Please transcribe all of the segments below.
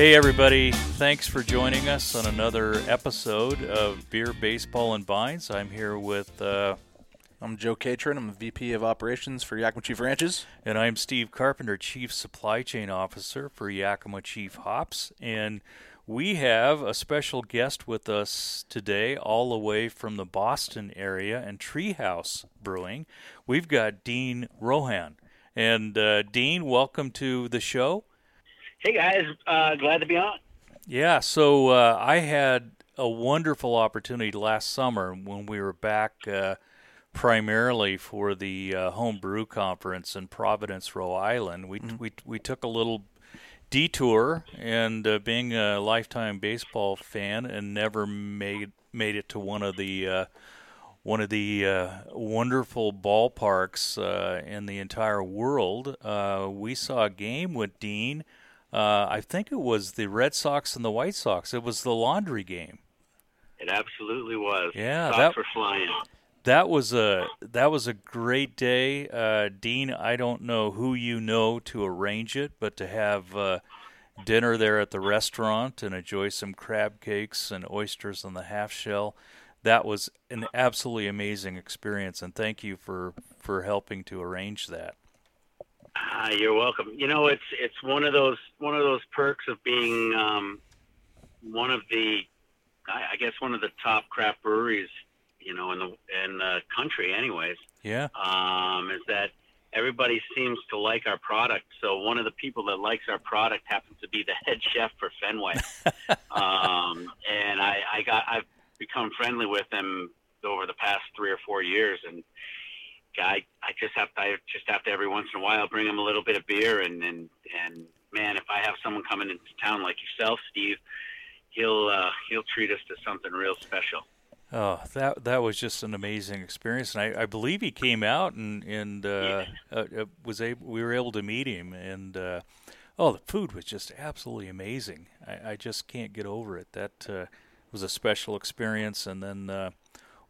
Hey, everybody. Thanks for joining us on another episode of Beer, Baseball, and Vines. I'm here with. Uh, I'm Joe Catron. I'm the VP of Operations for Yakima Chief Ranches. And I'm Steve Carpenter, Chief Supply Chain Officer for Yakima Chief Hops. And we have a special guest with us today, all the way from the Boston area and Treehouse Brewing. We've got Dean Rohan. And uh, Dean, welcome to the show. Hey guys, uh, glad to be on. Yeah, so uh, I had a wonderful opportunity last summer when we were back uh, primarily for the uh, home brew conference in Providence, Rhode Island. We mm-hmm. we we took a little detour, and uh, being a lifetime baseball fan, and never made made it to one of the uh, one of the uh, wonderful ballparks uh, in the entire world. Uh, we saw a game with Dean uh, I think it was the Red Sox and the White Sox. It was the laundry game. It absolutely was. Yeah, Sox that flying. That was a that was a great day, uh, Dean. I don't know who you know to arrange it, but to have uh, dinner there at the restaurant and enjoy some crab cakes and oysters on the half shell, that was an absolutely amazing experience. And thank you for for helping to arrange that. Uh, you're welcome. You know, it's it's one of those one of those perks of being um, one of the, I, I guess, one of the top craft breweries, you know, in the in the country, anyways. Yeah. Um, is that everybody seems to like our product. So one of the people that likes our product happens to be the head chef for Fenway. um, and I, I got I've become friendly with him over the past three or four years, and guy, I just have to, I just have to every once in a while bring him a little bit of beer and and and man, if I have someone coming into town like yourself, Steve, he'll uh, he'll treat us to something real special. Oh, that that was just an amazing experience, and I, I believe he came out and and uh, yeah. uh, uh was able. We were able to meet him, and uh, oh, the food was just absolutely amazing. I, I just can't get over it. That uh, was a special experience, and then uh,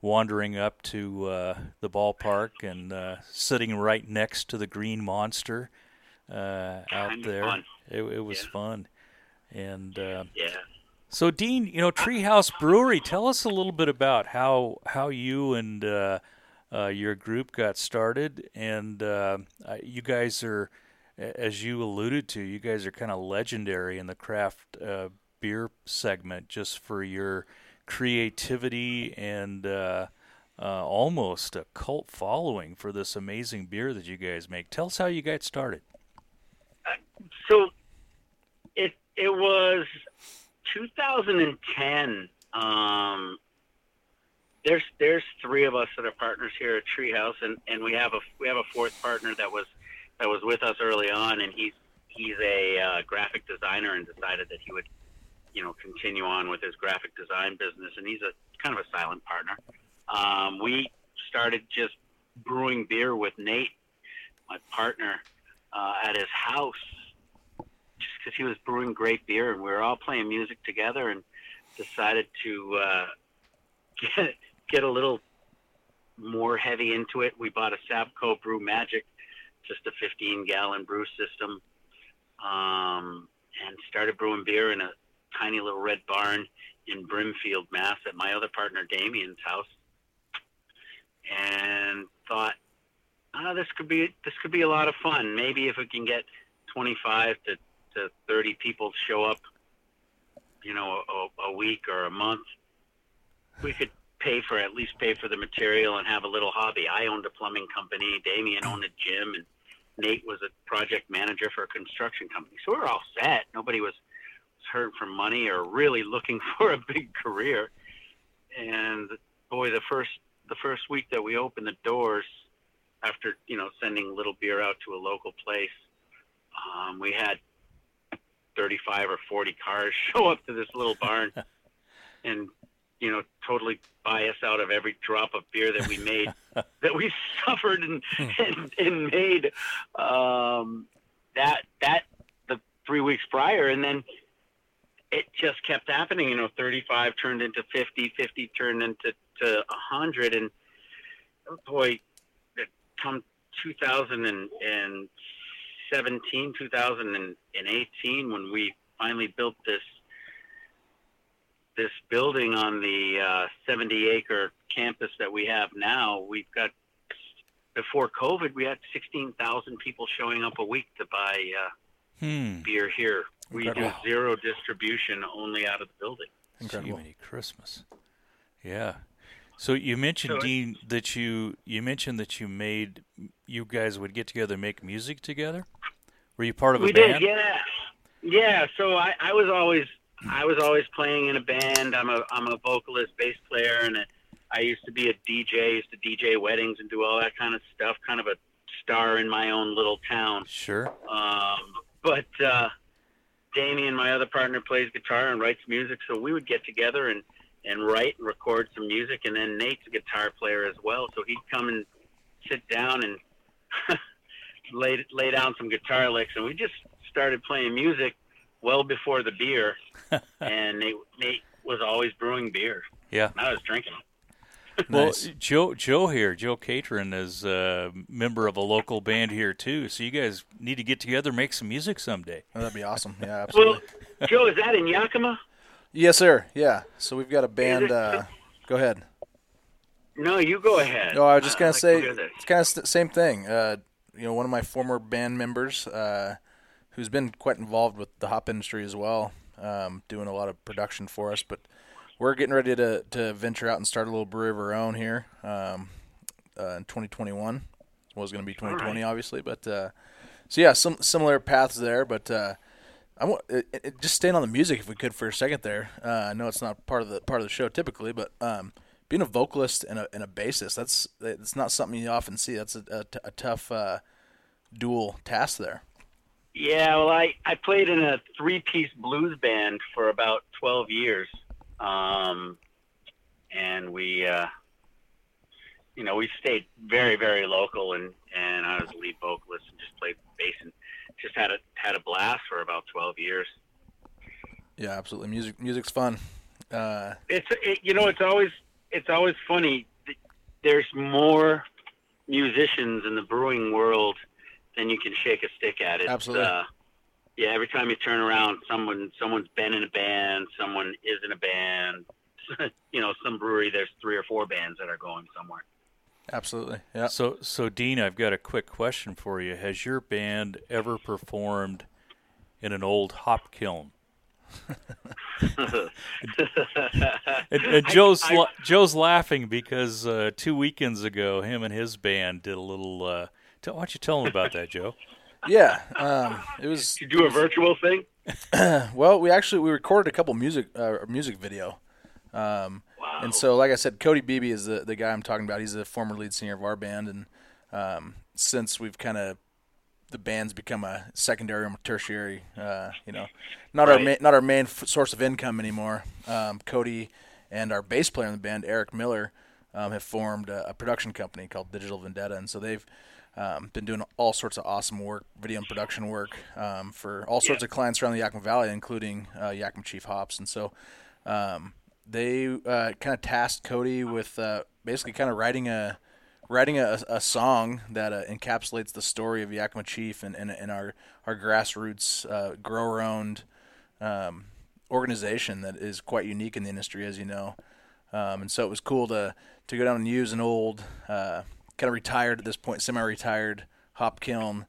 wandering up to uh, the ballpark and uh, sitting right next to the green monster uh, out there. It, it, was yeah. fun, and uh, yeah. So Dean, you know Treehouse Brewery. Tell us a little bit about how how you and uh, uh, your group got started, and you guys are, as you alluded to, you guys are kind of legendary in the craft beer segment, just for your creativity and uh, uh, almost a cult following for this amazing beer that you guys make. Tell us how you got started. So it it was 2010. Um, there's there's three of us that are partners here at Treehouse, and, and we have a we have a fourth partner that was that was with us early on, and he's he's a uh, graphic designer and decided that he would you know, continue on with his graphic design business, and he's a kind of a silent partner. Um, we started just brewing beer with Nate, my partner, uh, at his house, just because he was brewing great beer, and we were all playing music together, and decided to uh, get get a little more heavy into it. We bought a Sabco Brew Magic, just a 15 gallon brew system, um, and started brewing beer in a tiny little red barn in Brimfield, Mass, at my other partner Damien's house, and thought, oh, this could be this could be a lot of fun. Maybe if we can get 25 to, to 30 people show up, you know, a, a week or a month, we could pay for at least pay for the material and have a little hobby. I owned a plumbing company. Damien owned a gym, and Nate was a project manager for a construction company. So we were all set. Nobody was hurt for money or really looking for a big career. And boy, the first the first week that we opened the doors, after you know sending a little beer out to a local place, um, we had 35 or 40 cars show up to this little barn, and you know totally buy us out of every drop of beer that we made that we suffered and and, and made. Um, that that the three weeks prior, and then it just kept happening. You know, 35 turned into 50, 50 turned into to 100, and oh boy, come 2017, 2018, when we finally built this this building on the uh, 70 acre campus that we have now. We've got before COVID, we had 16,000 people showing up a week to buy uh, Hmm. beer here. We Incredible. do zero distribution, only out of the building. Incredible. Jiminy Christmas. Yeah. So you mentioned So- Dean that you you mentioned that you made you guys would get together and make music together. Were you part of a we band? did, yeah, yeah. So I, I was always, I was always playing in a band. I'm a, I'm a vocalist, bass player, and a, I used to be a DJ. Used to DJ weddings and do all that kind of stuff. Kind of a star in my own little town. Sure. Um, but uh, Damien, my other partner, plays guitar and writes music. So we would get together and and write and record some music. And then Nate's a guitar player as well, so he'd come and sit down and lay lay down some guitar licks, and we just started playing music well before the beer. and Nate Nate was always brewing beer. Yeah. And I was drinking. Well, Nice. Joe Joe here, Joe Catron is a member of a local band here too. So you guys need to get together, and make some music someday. Oh, that'd be awesome. Yeah, absolutely. Well. Joe, is that in Yakima? yes, sir. Yeah. So we've got a band. Uh, go ahead. No, you go ahead. No, I was just gonna like to say hear it's kind of st- same thing. Uh, you know, one of my former band members, uh, who's been quite involved with the hop industry as well, um, doing a lot of production for us. But we're getting ready to to venture out and start a little brewery of our own here um, uh, in 2021. Was going to be 2020, obviously, but uh, so yeah, some similar paths there. But uh, I want it, it, just staying on the music if we could for a second there. Uh, I know it's not part of the part of the show typically, but um, being a vocalist and a, and a bassist that's it's not something you often see. That's a, a, t- a tough uh, dual task there. Yeah, well, I, I played in a three piece blues band for about 12 years. Um, and we, uh, you know, we stayed very, very local, and, and I was lead vocalist and just played bass and just had a had a blast for about 12 years. Yeah, absolutely. Music music's fun. Uh, It's it, you know, it's always it's always funny. There's more musicians in the brewing world than you can shake a stick at. It's, Absolutely. Uh, yeah, every time you turn around, someone someone's been in a band, someone is in a band. you know, some brewery there's three or four bands that are going somewhere. absolutely. Yeah. So so Dean, I've got a quick question for you. Has your band ever performed in an old hop kiln? And, and Joe's I- la- Joe's laughing because uh, two weekends ago, him and his band did a little. Uh, tell, why don't you tell him about that, Joe? Yeah. Um, it was you do a virtual thing? well. We actually we recorded a couple music uh, music video. Um, Wow. And so, like I said, Cody Beebe is the, the guy I'm talking about. He's the former lead singer of our band, and um, since we've kind of the band's become a secondary or tertiary, uh, you know, not our Right. main, not our main f- source of income anymore. Um, Cody and our bass player in the band, Eric Miller, um, have formed a, a production company called Digital Vendetta, and so they've um, been doing all sorts of awesome work, video and production work um, for all sorts Yeah. of clients around the Yakima Valley, including uh, Yakima Chief Hops, and so. Um, they uh, kind of tasked Cody with uh, basically kind of writing a writing a, a song that uh, encapsulates the story of Yakima Chief and, and, and our our grassroots uh, grower owned um, organization that is quite unique in the industry, as you know. Um, and so it was cool to to go down and use an old uh, kind of retired at this point, semi retired hop kiln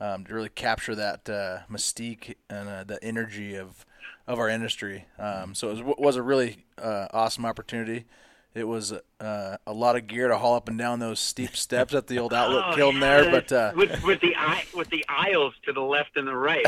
um, to really capture that uh, mystique and the energy of of our industry. Um, so it was, was a really uh, awesome opportunity. It was uh, a lot of gear to haul up and down those steep steps at the old outlet Oh, kiln yeah, there, but uh, with with the with the aisles to the left and the right.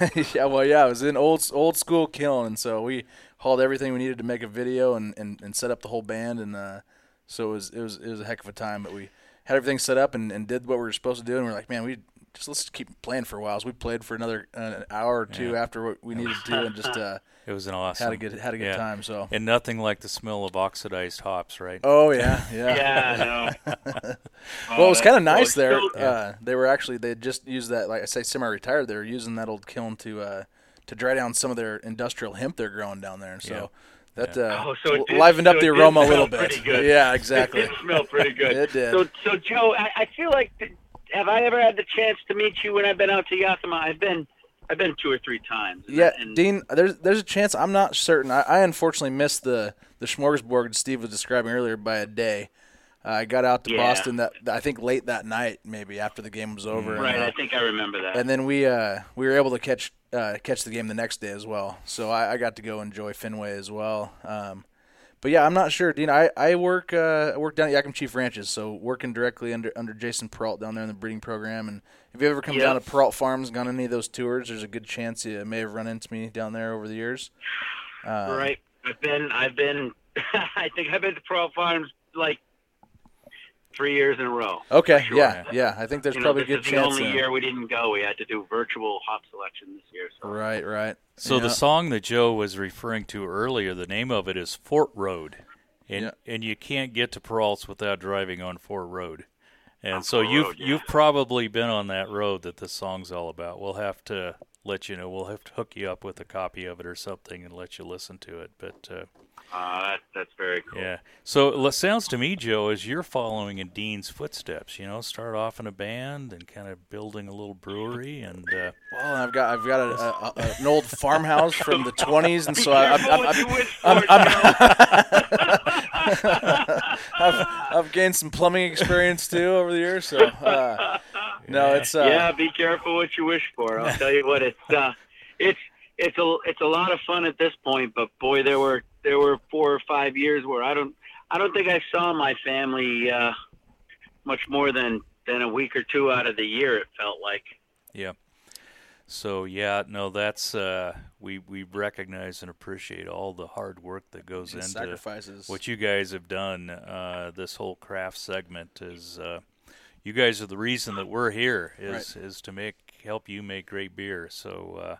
Right? yeah, well, yeah, it was an old old school kiln, and so we hauled everything we needed to make a video and, and, and set up the whole band, and uh, so it was it was it was a heck of a time. But we had everything set up and, and did what we were supposed to do, and we are like, man, we just let's keep playing for a while. So we played for another uh, an hour or two Yeah. after what we needed to, and just uh, It was an awesome. had a good had a good Yeah. time. So. And nothing like the smell of oxidized hops, right? Oh yeah, yeah. yeah, I know. Well, it was Oh, kind of nice cool. there. Still- Uh, they were actually they just used that, like I say, semi-retired. They were using that old kiln to uh, to dry down some of their industrial hemp they're growing down there. And so that uh, Oh, so it did- livened up so the aroma a little bit. pretty good. Yeah, exactly. It did smell pretty good. It did. So, so Joe, I, I feel like th- have I ever had the chance to meet you when I've been out to Yakima? I've been I've been two or three times. Yeah, and, Dean, there's there's a chance. I'm not certain. I, I unfortunately missed the the smorgasbord Steve was describing earlier by a day. Uh, I got out to Yeah. Boston that I think late that night, maybe after the game was over. right. And, uh, I think I remember that. and then we uh, we were able to catch uh, catch the game the next day as well. So I, I got to go enjoy Fenway as well. Um, but yeah, I'm not sure, Dean. I I work uh, I work down at Yakima Chief Ranches, so working directly under under Jason Perrault down there in the breeding program. And if you ever come Yep. down to Perrault Farms, gone any of those tours, there's a good chance you may have run into me down there over the years. Uh, right. I've been. I've been. I think I've been to Perrault Farms like three years in a row. Okay. Sure. Yeah. Yeah. I think there's you know, probably a this good is the only then. year we didn't go. We had to do virtual hop selection this year. So Right. Right. So Yeah. the song that Joe was referring to earlier, the name of it is Fort Road, and Yeah. and you can't get to Perrault's without driving on Fort Road, and On so Fort you've Road, yeah. you've probably been on that road that this song's all about. We'll have to let you know. We'll have to hook you up with a copy of it or something and let you listen to it. But uh, uh, that, that's very cool. yeah, so it sounds to me, Joe, as you're following in Dean's footsteps. You know, start off in a band and kind of building a little brewery and. Uh, Well, I've got I've got a, a, a, an old farmhouse from the 20s, and so I, I've, Careful what I'm, I'm, I'm- I've, I've gained some plumbing experience too over the years. So uh, no, it's uh, yeah, be careful what you wish for. I'll tell you what, it's uh, it's it's a it's a lot of fun at this point. But boy, there were there were four or five years where I don't I don't think I saw my family uh, much more than than a week or two out of the year. It felt like. Yeah. So yeah, no, that's uh, we we recognize and appreciate all the hard work that goes his into sacrifices. what you guys have done. Uh, this whole craft segment is uh, you guys are the reason that we're here is is to make help you make great beer. So uh,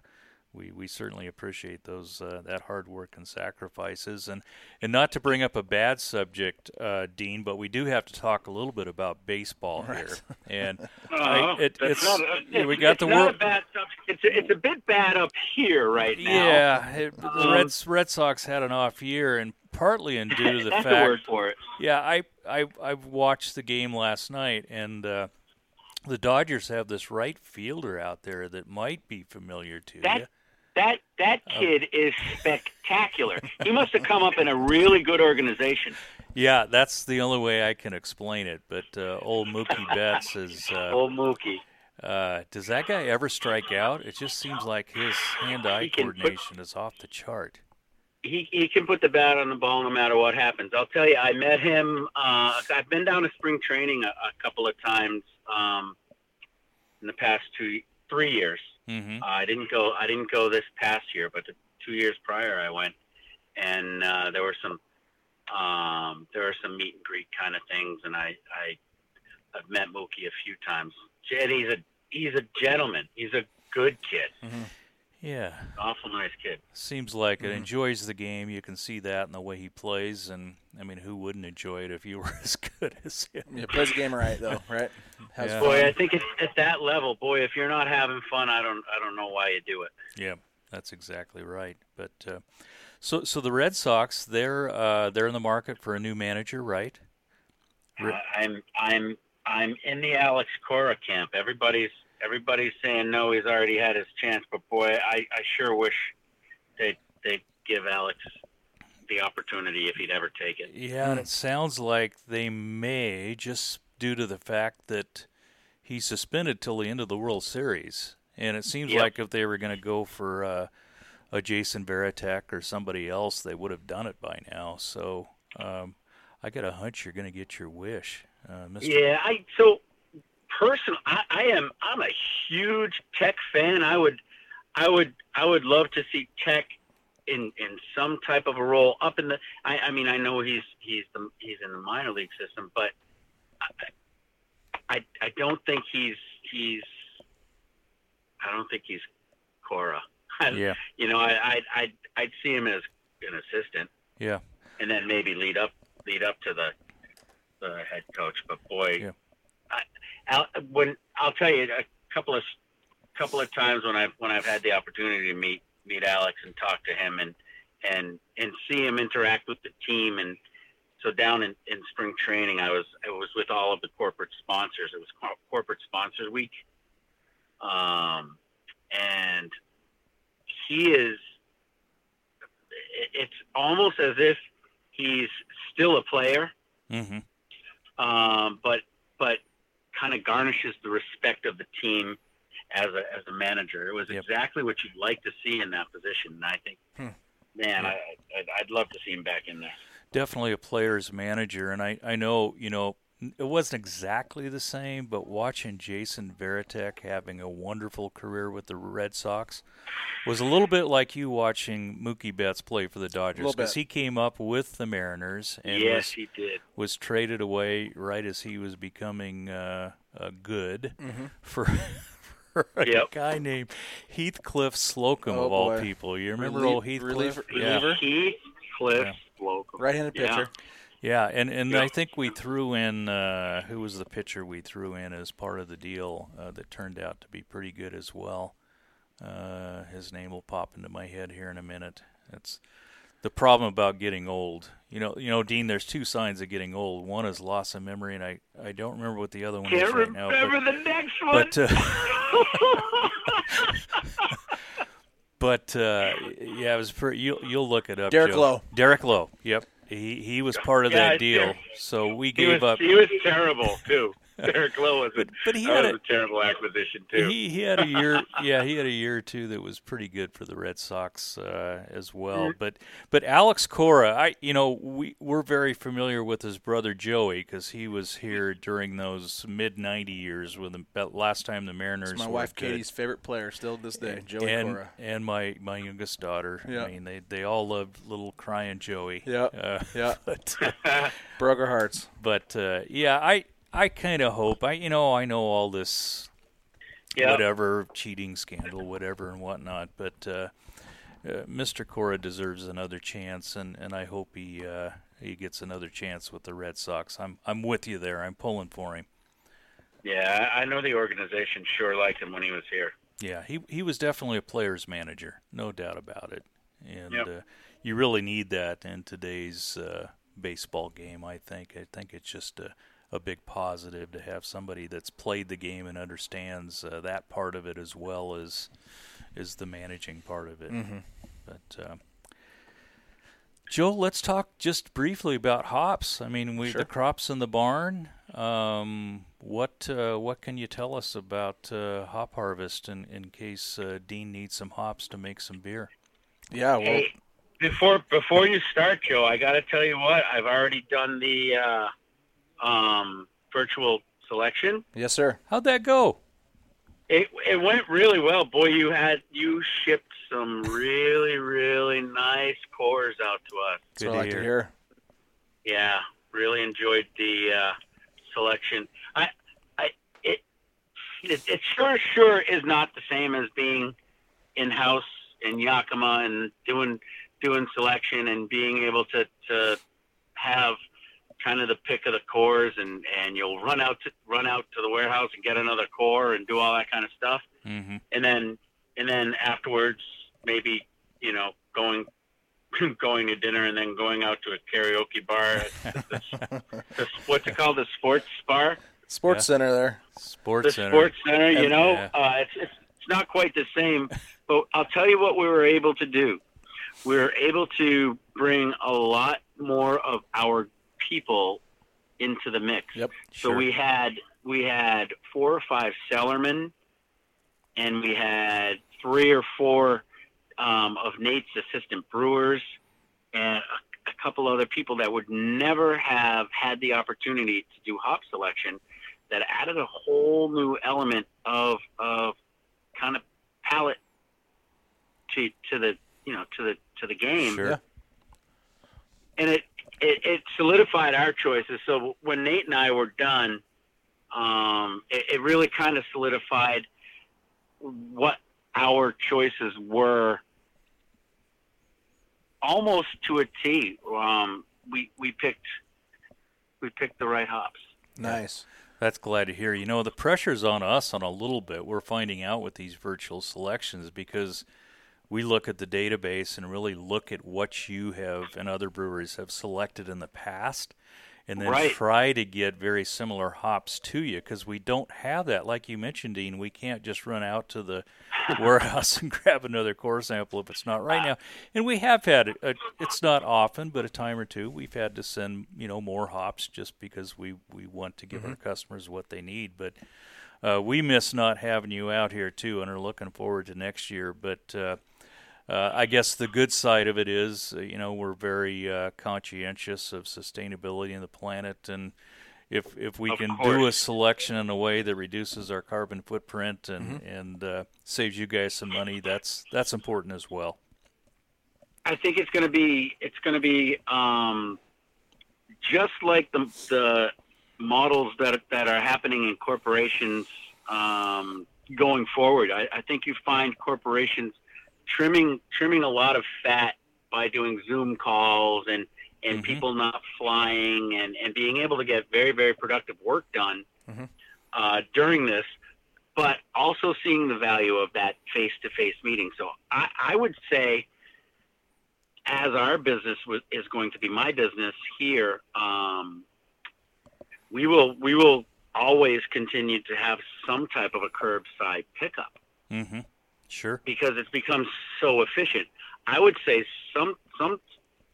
we we certainly appreciate those uh, that hard work and sacrifices. And and not to bring up a bad subject, uh, Dean, but we do have to talk a little bit about baseball here. And Uh, it- it's- not a, yeah, we got it's the not wor- a bad subject. It's a, it's a bit bad up here right now. Yeah, it, the Um, Reds Red Sox had an off year, and partly in due to the the fact. it. Yeah, I I I watched the game last night, and uh, the Dodgers have this right fielder out there that might be familiar to That- you. That that Oh. kid is spectacular. he must have come up in a really good organization. Yeah, that's the only way I can explain it. But uh, old Mookie Betts is. Uh, Old Mookie. uh, does that guy ever strike out? It just seems like his hand-eye can put- coordination is off the chart. He he can put the bat on the ball no matter what happens. I'll tell you, I met him. Uh, I've been down to spring training a, a couple of times um, in the past two three years. Hmm Uh, I didn't go. I didn't go this past year, but the two years prior, I went, and uh, there were some um, there were some meet and greet kind of things, and I I I've met Mookie a few times. And he's a he's a gentleman. He's a good kid. Yeah. Awful nice kid. Seems like Mm-hmm. it enjoys the game. You can see that in the way he plays, and I mean, who wouldn't enjoy it if you were as good as him? yeah, plays the game right though, right? Has Yeah. fun. Boy, I think it's at that level. Boy, if you're not having fun, I don't I don't know why you do it. Yeah, that's exactly right. But uh, so so the Red Sox, they're uh, they're in the market for a new manager, right? Uh, I'm I'm I'm in the Alex Cora camp. Everybody's everybody's saying no, he's already had his chance. But boy, I, I sure wish they they give Alex the opportunity if he'd ever take it. Yeah, and it sounds like they may just due to the fact that he's suspended till the end of the World Series, and it seems Yep. like if they were going to go for uh, a Jason Varitek or somebody else, they would have done it by now. So um, I got a hunch you're going to get your wish, uh, Mr. Yeah, I so personal. I, I am I'm a huge Tek fan. I would I would I would love to see Tek in in some type of a role up in the. I, I mean I know he's he's the he's in the minor league system, but I I, I don't think he's he's I don't think he's Cora. I, Yeah, You know I I I'd, I'd see him as an assistant yeah. and then maybe lead up lead up to the the head coach. But boy, Yeah. I, when I'll tell you a couple of couple of times when I've when I've had the opportunity to meet meet Alex and talk to him and and and see him interact with the team and so down in, in spring training I was I was with all of the corporate sponsors. It was corporate sponsors week. Um, and he is. It's almost as if he's still a player, Mm-hmm. um, but but kind of garnishes the respect of the team as a as a manager. It was Yep. exactly what you'd like to see in that position, and I think, Hmm. man, I, I'd, I'd love to see him back in there. definitely a player's manager, and I, I know you know it wasn't exactly the same, but watching Jason Varitek having a wonderful career with the Red Sox was a little bit like you watching Mookie Betts play for the Dodgers because he came up with the Mariners and yes, was, he did. was traded away right as he was becoming uh, uh, good Mm-hmm. for. for A Yep. guy named Heathcliff Slocumb Oh, of all boy. people. You remember Relie- old Heathcliff? reliever- yeah. reliever? Heath Cliff Yeah. Slocum. Right-handed Yeah. pitcher. Yeah, and and Yeah. I think we threw in uh, who was the pitcher we threw in as part of the deal uh, that turned out to be pretty good as well. Uh, his name will pop into my head here in a minute. It's the problem about getting old. You know, you know, Dean. There's two signs of getting old. One is loss of memory, and I, I don't remember what the other one Can't is right now. remember But, the next one. but uh, but uh, yeah, it was pretty. You'll you'll look it up. Derek Joe. Lowe. Derek Lowe. Yep. He he was part of Yeah, that deal. Derek- So we he gave was up. he was terrible too. Derek Lowe was a, But, but he that had was a, a terrible acquisition too. he he had a year. Yeah, he had a year or two that was pretty good for the Red Sox uh, as well. Mm-hmm. But but Alex Cora, I you know we we're very familiar with his brother Joey because he was here during those mid '90 years when the last time the Mariners. It's my wife good. Katie's favorite player still to this day, Joey and Cora. and my my youngest daughter. Yeah. I mean they they all loved little crying Joey. Yeah, Uh, yeah. But Broke our hearts. but uh, yeah, I I kind of hope I you know I know all this yeah. whatever cheating scandal, whatever and whatnot. But uh, uh, Mr. Cora deserves another chance, and, and I hope he uh, he gets another chance with the Red Sox. I'm I'm with you there. I'm pulling for him. Yeah, I I know the organization sure liked him when he was here. Yeah, he he was definitely a player's manager, no doubt about it. And Yep. uh, you really need that in today's uh, baseball game. I think. I think it's just a a big positive to have somebody that's played the game and understands uh, that part of it as well as is the managing part of it. Mm-hmm. But uh, Joe, let's talk just briefly about hops. I mean, we Sure. the crops in the barn. Um, what uh, what can you tell us about uh, hop harvest in in case uh, Dean needs some hops to make some beer? Yeah, well, Hey, before before you start, Joe, I got to tell you what I've already done the uh, um, virtual selection. yes, sir. How'd that go? It it went really well. Boy, you had you shipped some really really nice cores out to us. That's Good what I to like to hear. hear. Yeah, really enjoyed the uh, selection. I, I, it, it, it sure, sure is not the same as being in house in Yakima and doing doing selection and being able to to have kind of the pick of the cores and and you'll run out to run out to the warehouse and get another core and do all that kind of stuff Mm-hmm. and then and then afterwards maybe you know going going to dinner and then going out to a karaoke bar at the, the, what's it called the sports bar Sports Yeah. Center there. Sports the Center. sports center you know yeah. uh, it's, it's it's not quite the same but i'll tell you what we were able to do we were able to bring a lot more of our people into the mix Yep. so Sure. we had we had four or five cellarmen, and we had three or four um, of Nate's assistant brewers, and a, a couple other people that would never have had the opportunity to do hop selection. That added a whole new element of of kind of palate to to the you know to the to the game Sure. And it, it it solidified our choices. So when Nate and I were done, um, it, it really kind of solidified what our choices were, almost to a T. Um, we we picked we picked the right hops. Nice. That's glad to hear. You know, the pressure's on us on a little bit. We're finding out with these virtual selections because we look at the database and really look at what you have and other breweries have selected in the past. and then Right. try to get very similar hops to you because we don't have that. Like you mentioned, Dean, we can't just run out to the warehouse and grab another core sample if it's not right now. And we have had it. uh, It's not often, but a time or two we've had to send you know more hops just because we we want to give our customers what they need. But uh, we miss not having you out here too, and are looking forward to next year. But uh, uh, I guess the good side of it is, uh, you know, we're very uh, conscientious of sustainability in the planet, and if if we Of can do a selection in a way that reduces our carbon footprint and and uh, saves you guys some money, that's that's important as well. I think it's going to be it's going to be um, just like the the models that that are happening in corporations um, going forward. I, I think you find corporations trimming trimming a lot of fat by doing Zoom calls and and Mhm. people not flying and and being able to get very very productive work done Mhm. uh, during this. But also seeing the value of that face to face meeting. So I, I would say as our business was, is going to be my business here, um, we will we will always continue to have some type of a curbside pickup Mm-hmm. Sure. because it's become so efficient. I would say some some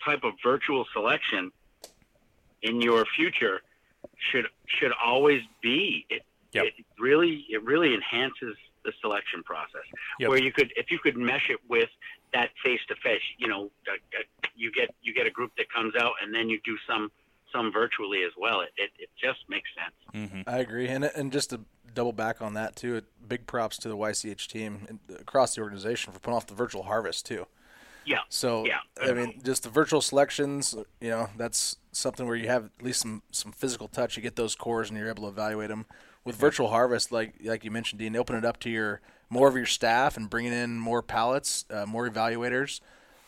type of virtual selection in your future should should always be it. Yep. It really it really enhances the selection process Yep. where you could if you could mesh it with that face to face. You know, uh, uh, you get you get a group that comes out and then you do some some virtually as well. It it, it just makes sense. Mm-hmm. I agree, and and just to double back on that too, big props to the YCH team and across the organization for putting off the virtual harvest too. Yeah. So Yeah. I mean, just the virtual selections, you know, that's something where you have at least some some physical touch. You get those cores and you're able to evaluate them. With virtual harvest, like like you mentioned, Dean, open it up to your more of your staff and bringing in more pallets, uh, more evaluators.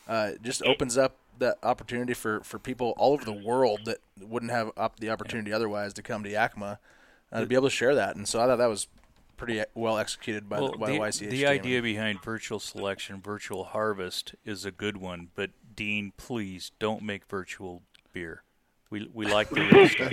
Uh, it just opens up that opportunity for, for people all over the world that wouldn't have op- the opportunity otherwise to come to Yakima uh, to be able to share that. And so I thought that was pretty e- well executed by, Well, the, by the, YCH the team. idea behind virtual selection, virtual harvest, is a good one. But Dean, please don't make virtual beer. We we like the real stuff.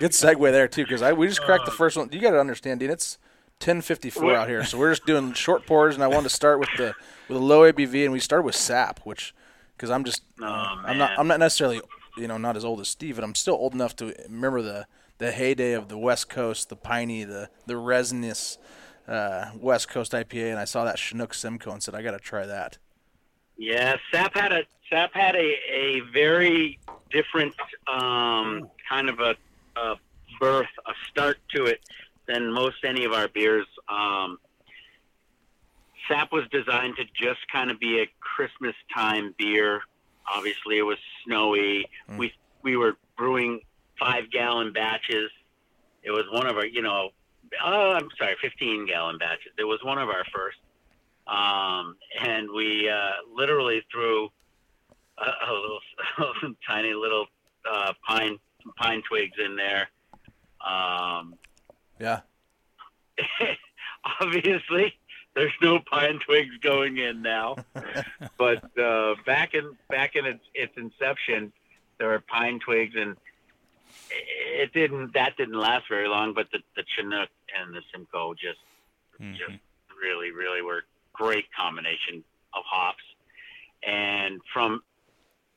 Good segue there too, because I we just cracked the first one. You got to understand, Dean. It's ten fifty four out here, so we're just doing short pours, and I wanted to start with the with a low ABV, and we started with sap, which because I'm just Oh, I'm not. I'm not necessarily you know not as old as Steve, but I'm still old enough to remember the the heyday of the West Coast, the piney, the the resinous uh, West Coast IPA, and I saw that Chinook Simcoe and said I got to try that. Yeah, Sap had a Sap had a, a very different um, kind of a, a birth, a start to it than most any of our beers. Um, Sap was designed to just kind of be a Christmas time beer. Obviously, it was snowy. We we were brewing five gallon batches. It was one of our, you know, oh, I'm sorry, 15 gallon batches. It was one of our first um, and we uh, literally threw a, a little, tiny little uh, pine pine twigs in there. Um, Yeah, obviously, there's no pine twigs going in now, but uh, back in back in its, its inception, there were pine twigs, and it didn't that didn't last very long. But the, the Chinook and the Simcoe just just Mhm. really, really were great combination of hops. And from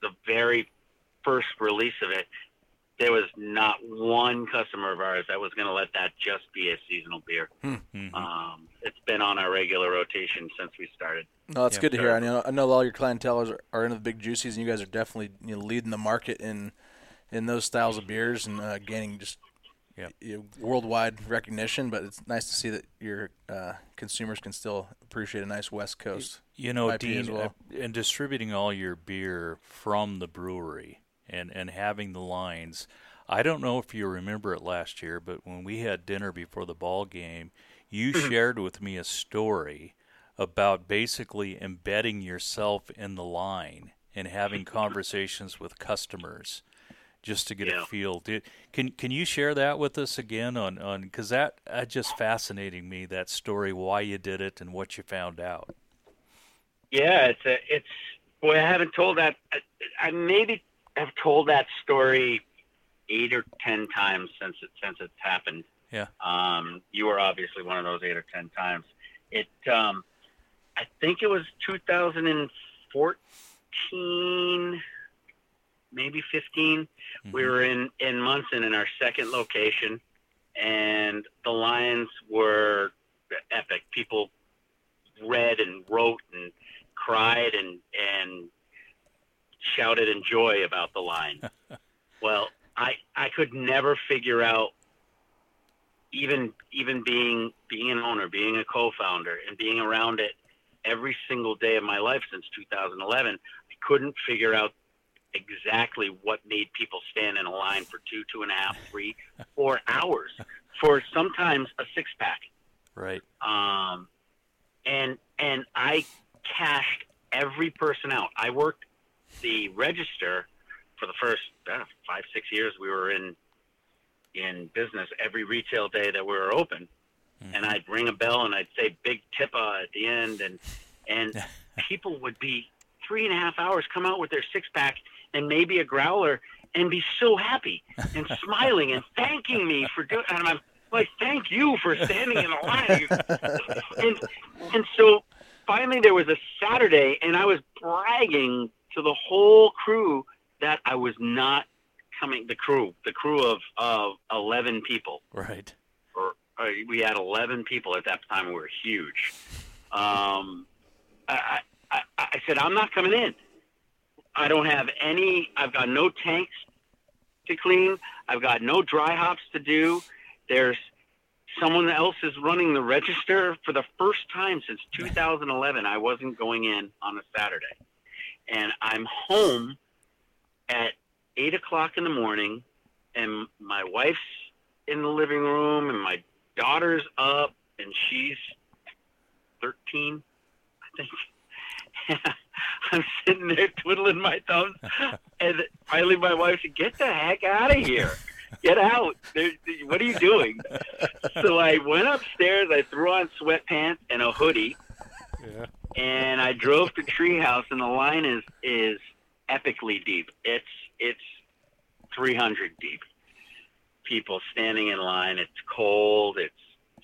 the very first release of it, there was not one customer of ours that was going to let that just be a seasonal beer. Mhm. Um, it's been on our regular rotation since we started. no, that's Yeah. good to hear. I know I know all your clientele are, are into the big juicies, and you guys are definitely you know, leading the market in in those styles of beers and uh, gaining just you know, worldwide recognition. But it's nice to see that your uh, consumers can still appreciate a nice West Coast. You know, IPA Dean, well. uh, and distributing all your beer from the brewery and, and having the lines. I don't know if you remember it last year, but when we had dinner before the ball game, you shared with me a story about basically embedding yourself in the line and having conversations with customers just to get Yeah. a feel. Did, can can you share that with us again on on because that that just fascinating me that story why you did it and what you found out. Yeah, it's a, it's boy. I haven't told that. I, I maybe have told that story eight or ten times since it since it's happened. Yeah. Um, you were obviously one of those eight or ten times. It, um, I think it was 2014, maybe 15. We Mhm. were in in Monson in our second location, and the lines were epic. People read and wrote and cried and and shouted in joy about the line. well, I I could never figure out even even being being an owner, being a co-founder, and being around it every single day of my life since 2011. I couldn't figure out exactly what made people stand in a line for two, two and a half, three, four hours for sometimes a six pack. Right. Um, and and I cashed every person out. I worked the register for the first uh, five six years we were in in business. Every retail day that we were open, and I'd ring a bell and I'd say "Big Tippa" at the end, and and people would be three and a half hours come out with their six pack and maybe a growler and be so happy and smiling and thanking me for doing. And I'm like, thank you for standing in a line. and and so finally there was a Saturday, and I was bragging to the whole crew that I was not coming. The crew, the crew of of eleven people, Right. or, or we had eleven people at that time. We were huge. Um, I I I said I'm not coming in. I don't have any. I've got no tanks to clean. I've got no dry hops to do. There's someone else is running the register for the first time since 2011. I wasn't going in on a Saturday, and I'm home at eight o'clock in the morning, and my wife's in the living room, and my daughter's up, and she's 13, I think. I'm sitting there twiddling my thumbs, and finally my wife said, "Get the heck out of here! Get out! There- What are you doing?" So I went upstairs. I threw on sweatpants and a hoodie, Yeah. and I drove to Treehouse, and the line is is epically deep. It's it's 300 deep. People standing in line. It's cold. It's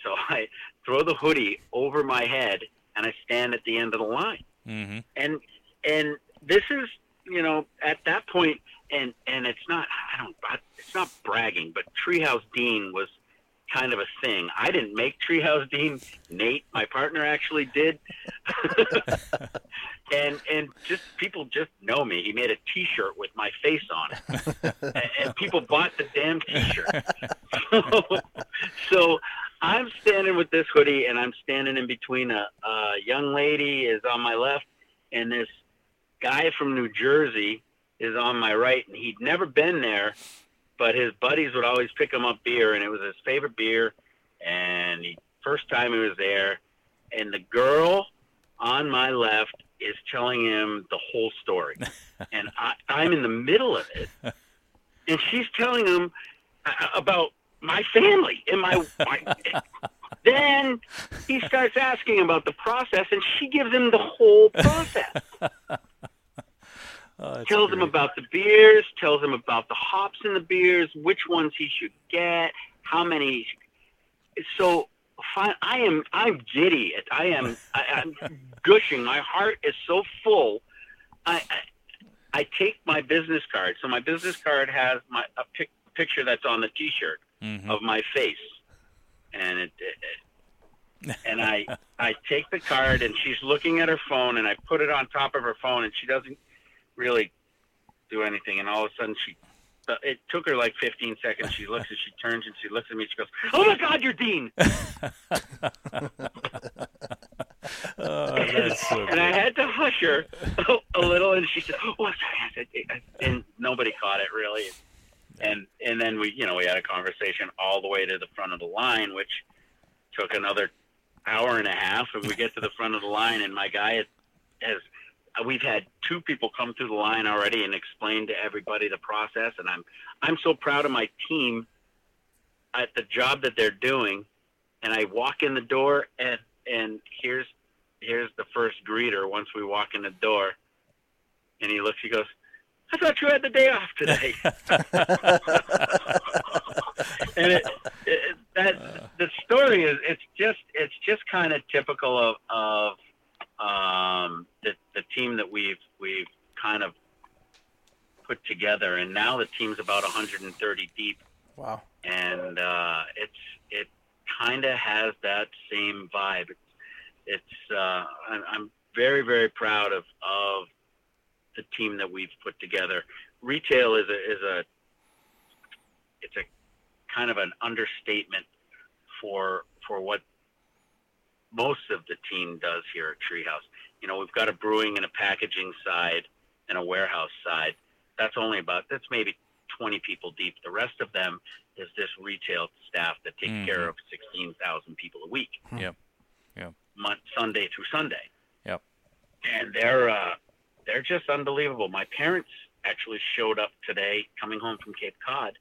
so I throw the hoodie over my head, and I stand at the end of the line Mm-hmm. and this is you know at that point and and it's not i don't I- it's not bragging but treehouse dean was kind of a thing. I didn't make treehouse dean. Nate my partner actually did. And and just people just know me. He made a t-shirt with my face on it. And, and people bought the damn t-shirt. So, so i'm standing with this hoodie and i'm standing in between a, a young lady is on my left and this guy from New Jersey is on my right, and he'd never been there, but his buddies would always pick him up beer, and it was his favorite beer. And he first time he was there, and the girl on my left is telling him the whole story, and I, I'm in the middle of it, and she's telling him uh, about my family and my. my then he starts asking about the process, and she gives him the whole process. That's tells him about the beers, tells him about the hops in the beers, which ones he should get, how many. So I am I'm giddy. I am I, I'm gushing. My heart is so full. I, I I take my business card. So my business card has my a pic, picture that's on the T-shirt Mhm. of my face, and it, it, it and I I take the card and she's looking at her phone and I put it on top of her phone and she doesn't really do anything and all of a sudden she it took her like 15 seconds. She looks and she turns and she looks at me and she goes oh my god you're dean! Oh, that's so and I had to hush her a, a little and she said oh sorry I said, and nobody caught it really. And and then we you know we had a conversation all the way to the front of the line which took another hour and a half. And we get to the front of the line and my guy has, has Uh, we've had two people come through the line already and explain to everybody the process and i'm i'm so proud of my team at the job that they're doing and i walk in the door and and here's here's the first greeter once we walk in the door and he looks he goes I thought you had the day off today. and it, it, that the story is it's just it's just kind of typical of of um, the the team that we've we've kind of put together, and now the team's about 130 deep. Wow. And uh, it's it kind of has that same vibe. It's, it's uh, I'm, I'm very very proud of of the team that we've put together. Retail is a is a it's a kind of an understatement for for what most of the team does here at Treehouse. You know, we've got a brewing and a packaging side and a warehouse side. That's only about that's maybe 20 people deep. The rest of them is this retail staff that takes Mhm. care of 16,000 people a week. Yep. Yep. Mon- Sunday through Sunday. Yep. And they're uh, they're just unbelievable. My parents actually showed up today, coming home from Cape Cod,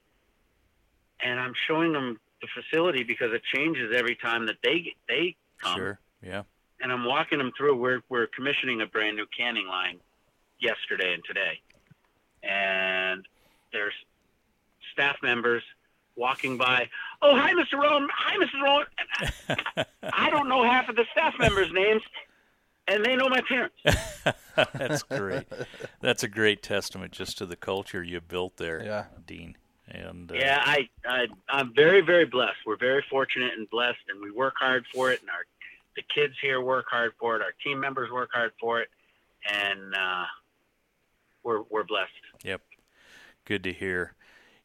and I'm showing them the facility because it changes every time that they they come Sure. Yeah. and I'm walking them through. We're we're commissioning a brand new canning line yesterday and today, and there's staff members walking by. Oh, hi, Mr. Rowan. Hi, Mrs. Rowan. And I don't know half of the staff members' names, and they know my parents. That's great. That's a great testament just to the culture you built there, Yeah. Dean. And uh, Yeah, I, I I'm very very blessed. We're very fortunate and blessed, and we work hard for it. And our the kids here work hard for it. Our team members work hard for it, and uh, we're we're blessed. Yep. Good to hear.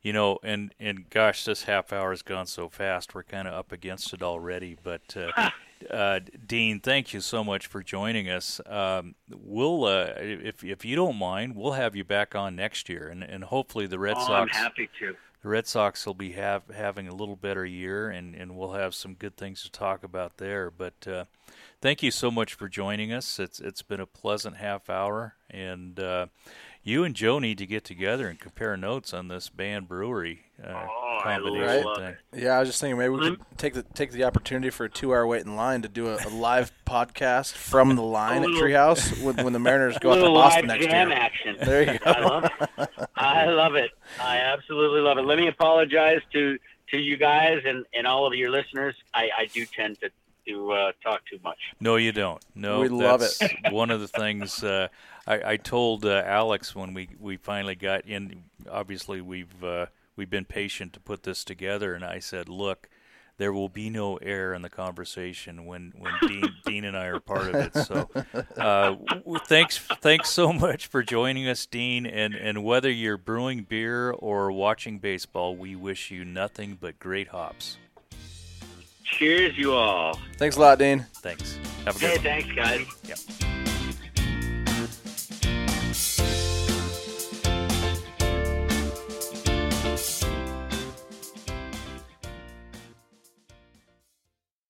You know, and and gosh, this half hour has gone so fast. We're kind of up against it already. But uh, uh, Dean, thank you so much for joining us. Um, we'll, uh, if if you don't mind, we'll have you back on next year, and and hopefully the Red oh, I'm happy to. The Red Sox will be have, having a little better year, and, and we'll have some good things to talk about there. But uh, thank you so much for joining us. It's it's been a pleasant half hour, and uh, you and Joe need to get together and compare notes on this band brewery uh, Oh, combination love thing. it. Yeah, I was just thinking maybe we could take the take the opportunity for a two hour wait in line to do a, a live podcast from the line at Treehouse when, when the Mariners go out to little Boston live next jam year. action. There you I go. Love it. I love it. I absolutely love it. Let me apologize to to you guys and, and all of your listeners. I, I do tend to to uh, talk too much. No, you don't. No, We love it. one of the things uh, I, I told uh, Alex when we, we finally got in. Obviously, we've uh, we've been patient to put this together, and I said, "Look, there will be no air in the conversation when when Dean, Dean and I are part of it." So, uh, thanks thanks so much for joining us, Dean. And and whether you're brewing beer or watching baseball, we wish you nothing but great hops. Cheers, you all. Thanks a lot, Dean. Thanks. Have a good Hey, one. thanks, guys. Yep.